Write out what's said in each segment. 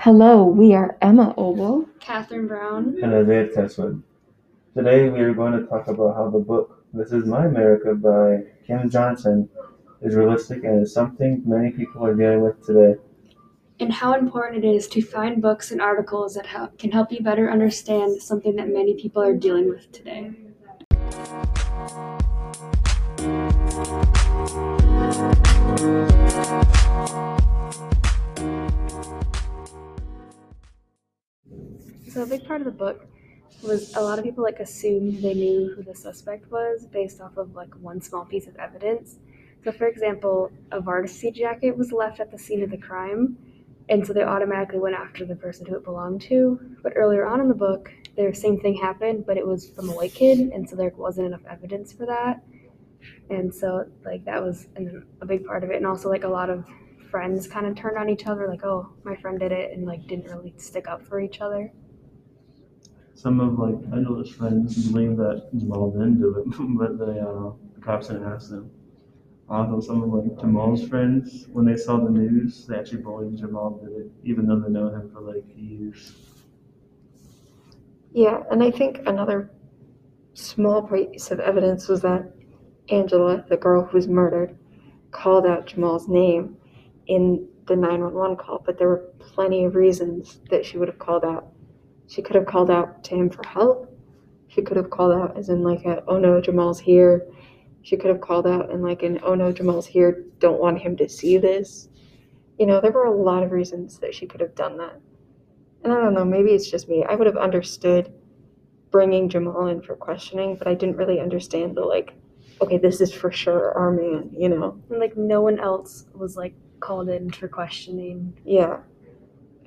Hello, we are Emma Oebel, Katherine Brown, and Isaiah Teswood. Today we are going to talk about how the book This Is My America by Kim Johnson is realistic and is something many people are dealing with today. and how important it is to find books and articles that help, can help you better understand something that many people are dealing with today. So a big part of the book was a lot of people like assumed they knew who the suspect was based off of like one small piece of evidence. So for example, a varsity jacket was left at the scene of the crime, and so they automatically went after the person who it belonged to. But earlier on in the book, the same thing happened, but it was from a white kid, and so there wasn't enough evidence for that. And so like that was an, a big part of it, and also like a lot of friends kind of turned on each other, like oh my friend did it, and like didn't really stick up for each other. Some of like Angela's friends believe that Jamal didn't do it, but the, uh, the cops didn't ask them. Also, some of like Jamal's friends, when they saw the news, they actually believed Jamal did it, even though they know him for like years. Yeah, and I think another small piece of evidence was that Angela, the girl who was murdered, called out Jamal's name in the 911 call, but there were plenty of reasons that she would have called out. She could have called out to him for help. She could have called out as in like a, oh no, Jamal's here. She could have called out in like an, oh no, Jamal's here, don't want him to see this. You know, there were a lot of reasons that she could have done that. And I don't know, maybe it's just me. I would have understood bringing Jamal in for questioning, but I didn't really understand the like, okay, this is for sure our man, you know? And like no one else was like called in for questioning. Yeah.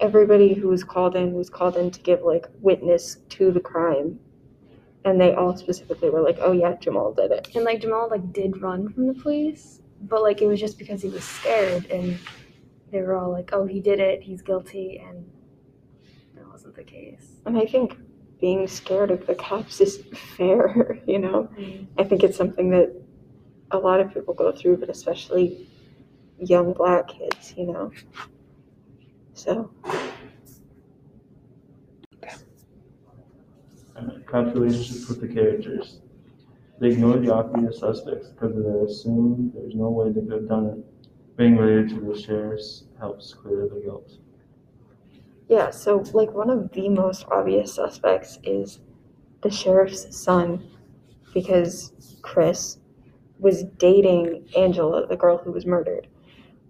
Everybody who was called in was called in to give like witness to the crime. And they all specifically were like, oh yeah, Jamal did it. And like Jamal like did run from the police, but like it was just because he was scared and they were all like, "Oh, he did it. He's guilty." And that wasn't the case. And I think being scared of the cops is fair, you know? Mm-hmm. I think it's something that a lot of people go through, but especially young black kids, you know? So, cops' relationships with the characters. They ignore the obvious suspects because they assume there's no way they could have done it. Being related to the sheriffs helps clear the guilt. yeah, so like one of the most obvious suspects is the sheriff's son because Chris was dating Angela, the girl who was murdered.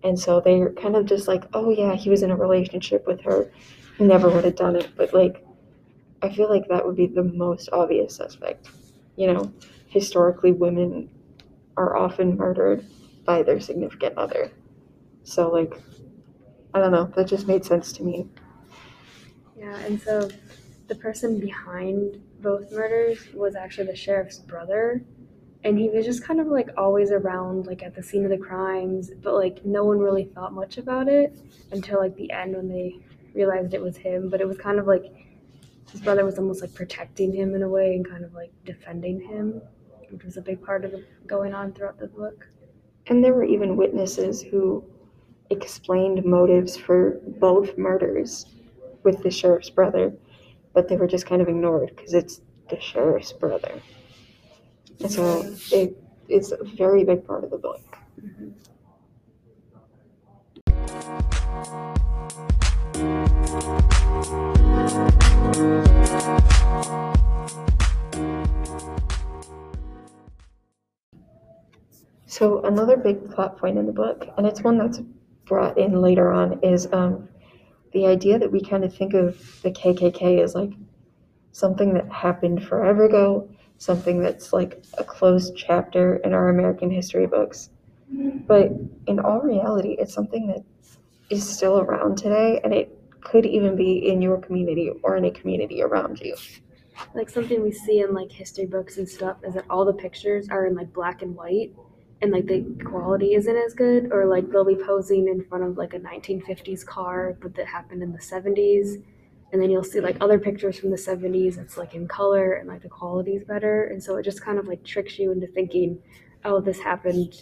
And so they're kind of just like, oh yeah, he was in a relationship with her. He never would have done it. But like, I feel like that would be the most obvious suspect. You know, historically, women are often murdered by their significant other. So, like, I don't know, that just made sense to me. Yeah, and so the person behind both murders was actually the sheriff's brother, and he was just kind of like always around, like at the scene of the crimes, but like no one really thought much about it until like the end when they realized it was him. But it was kind of like his brother was almost like protecting him in a way and kind of like defending him, which was a big part of going on throughout the book. And there were even witnesses who explained motives for both murders with the sheriff's brother, but they were just kind of ignored because it's the sheriff's brother. And so it, it's a very big part of the book. So another big plot point in the book, and it's one that's brought in later on, is um, the idea that we kind of think of the KKK as like something that happened forever ago, something that's like a closed chapter in our American history books. But in all reality, it's something that is still around today, and it could even be in your community or in a community around you. like something we see in like history books and stuff is that all the pictures are in like black and white and like the quality isn't as good or like they'll be posing in front of like a 1950s car but that happened in the 70s and then you'll see like other pictures from the 70s it's like in color and like the quality is better. And so it just kind of like tricks you into thinking oh this happened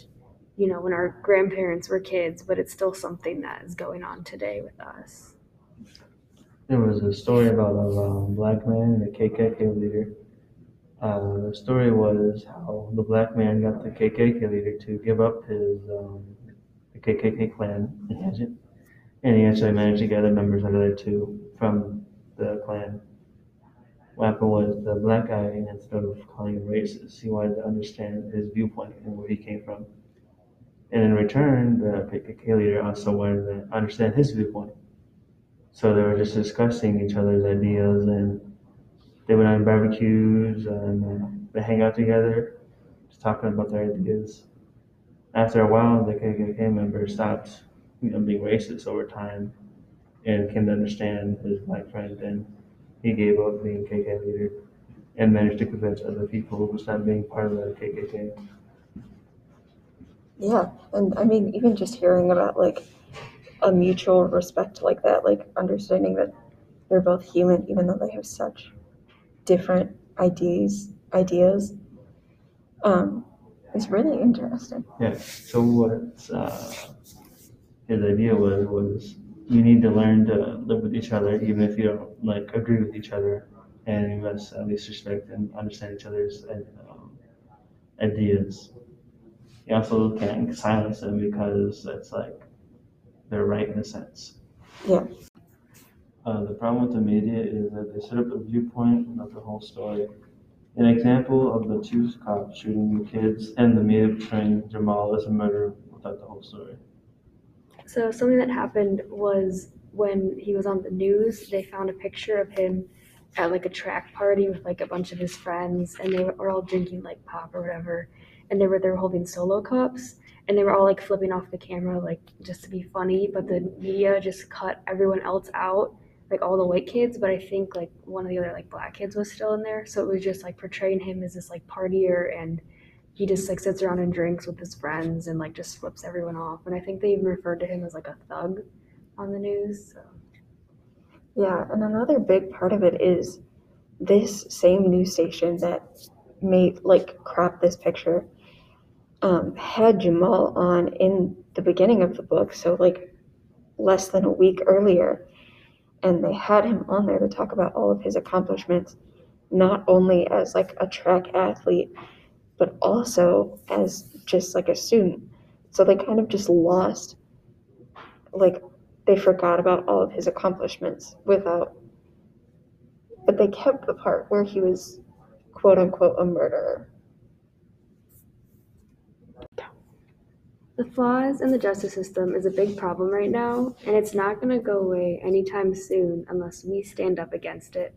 you know when our grandparents were kids but it's still something that is going on today with us. There was a story about a um, black man and a KKK leader. Uh, the story was how the black man got the KKK leader to give up his um, the KKK Klan and and he actually managed to gather members under there too from the Klan. What happened was the black guy, instead of calling him racist, he wanted to understand his viewpoint and where he came from. And in return, the KKK leader also wanted to understand his viewpoint. So they were just discussing each other's ideas and they went on barbecues and uh, they hang out together, just talking about their ideas. After a while, the KKK member stopped, you know, being racist over time and came to understand his black friend and he gave up being KKK leader and managed to convince other people to stop being part of the KKK. Yeah, and I mean, even just hearing about like a mutual respect like that, like understanding that they're both human, even though they have such different ideas, ideas, um, is really interesting. Yeah. So what's uh, his idea was was you need to learn to live with each other, even if you don't like agree with each other, and you must at least respect and understand each other's um, ideas. You also can't silence them because it's like they're right in a sense. Yeah. Uh, the problem with the media is that they set up a viewpoint, not the whole story. An example of the two cops shooting the kids and the media portraying Jamal as a murderer without the whole story. So something that happened was when he was on the news, they found a picture of him at like a track party with like a bunch of his friends, and they were all drinking like pop or whatever, and they were they were holding solo cups, and they were all like flipping off the camera like just to be funny, but the media just cut everyone else out, like all the white kids, but I think like one of the other like black kids was still in there, so it was just like portraying him as this like partier and he just like sits around and drinks with his friends and like just flips everyone off. And I think they even referred to him as like a thug on the news. So. Yeah, and another big part of it is this same news station that made like crop this picture um, had Jamal on in the beginning of the book, so like less than a week earlier, and they had him on there to talk about all of his accomplishments, not only as like a track athlete, but also as just like a student. So they kind of just lost, like they forgot about all of his accomplishments without, but they kept the part where he was quote unquote a murderer. The flaws in the justice system is a big problem right now, and it's not going to go away anytime soon unless we stand up against it.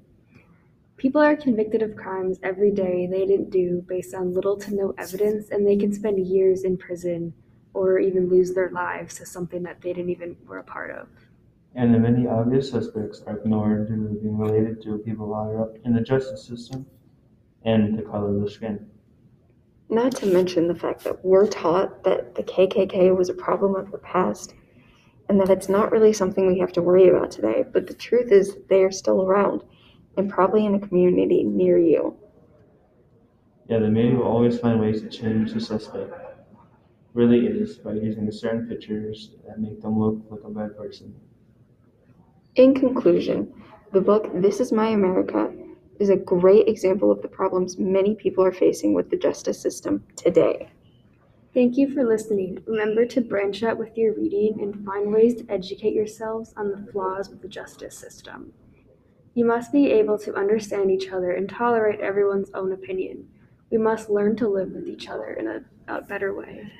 People are convicted of crimes every day they didn't do based on little to no evidence, and they can spend years in prison or even lose their lives to something that they didn't even were a part of. And the many obvious suspects are ignored due to being related to people higher up in the justice system and the color of the skin. Not to mention the fact that we're taught that the KKK was a problem of the past and that it's not really something we have to worry about today, but the truth is they are still around and probably in a community near you. Yeah, the media will always find ways to change the suspect. Really is by using certain pictures that make them look like a bad person. In conclusion, the book This Is My America is a great example of the problems many people are facing with the justice system today. Thank you for listening. Remember to branch out with your reading and find ways to educate yourselves on the flaws with the justice system. You must be able to understand each other and tolerate everyone's own opinion. We must learn to live with each other in a, a better way.